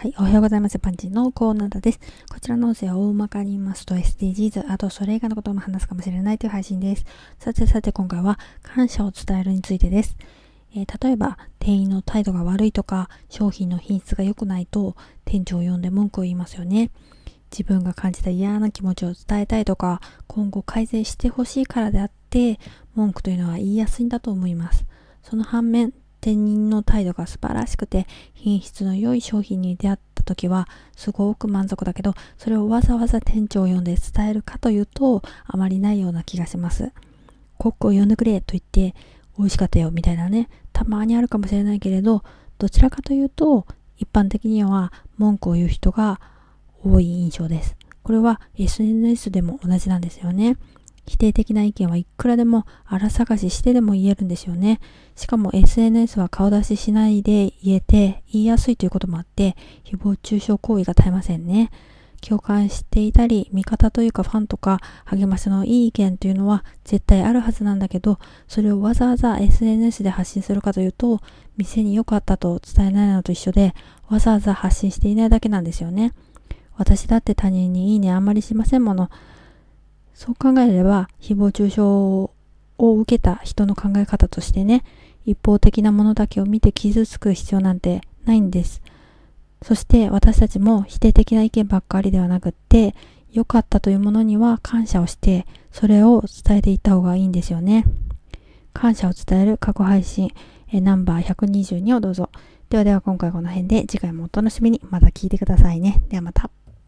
はい。おはようございます。パンチのコーナーです。こちらの音声は大まかに言いますと SDGs、あとそれ以外のことも話すかもしれないという配信です。さてさて今回は感謝を伝えるについてです。えー、例えば店員の態度が悪いとか商品の品質が良くないと店長を呼んで文句を言いますよね。自分が感じた嫌な気持ちを伝えたいとか今後改善してほしいからであって文句というのは言いやすいんだと思います。その反面店員の態度が素晴らしくて品質の良い商品に出会った時はすごく満足だけどそれをわざわざ店長を呼んで伝えるかというとあまりないような気がします。コックを呼んでくれと言って美味しかったよみたいなね。たまにあるかもしれないけれどどちらかというと一般的には文句を言う人が多い印象です。これは SNS でも同じなんですよね。否定的な意見はいくらでも荒探ししてでも言えるんですよね。しかも SNS は顔出ししないで言えて言いやすいということもあって誹謗中傷行為が絶えませんね。共感していたり、味方というかファンとか励ましのいい意見というのは絶対あるはずなんだけど、それをわざわざ SNS で発信するかというと、店に良かったと伝えないのと一緒で、わざわざ発信していないだけなんですよね。私だって他人にいいねあんまりしませんもの。そう考えれば、誹謗中傷を受けた人の考え方としてね、一方的なものだけを見て傷つく必要なんてないんです。そして私たちも否定的な意見ばっかりではなくって、良かったというものには感謝をして、それを伝えていった方がいいんですよね。感謝を伝える過去配信、えナンバー122をどうぞ。ではでは今回この辺で次回もお楽しみにまた聞いてくださいね。ではまた。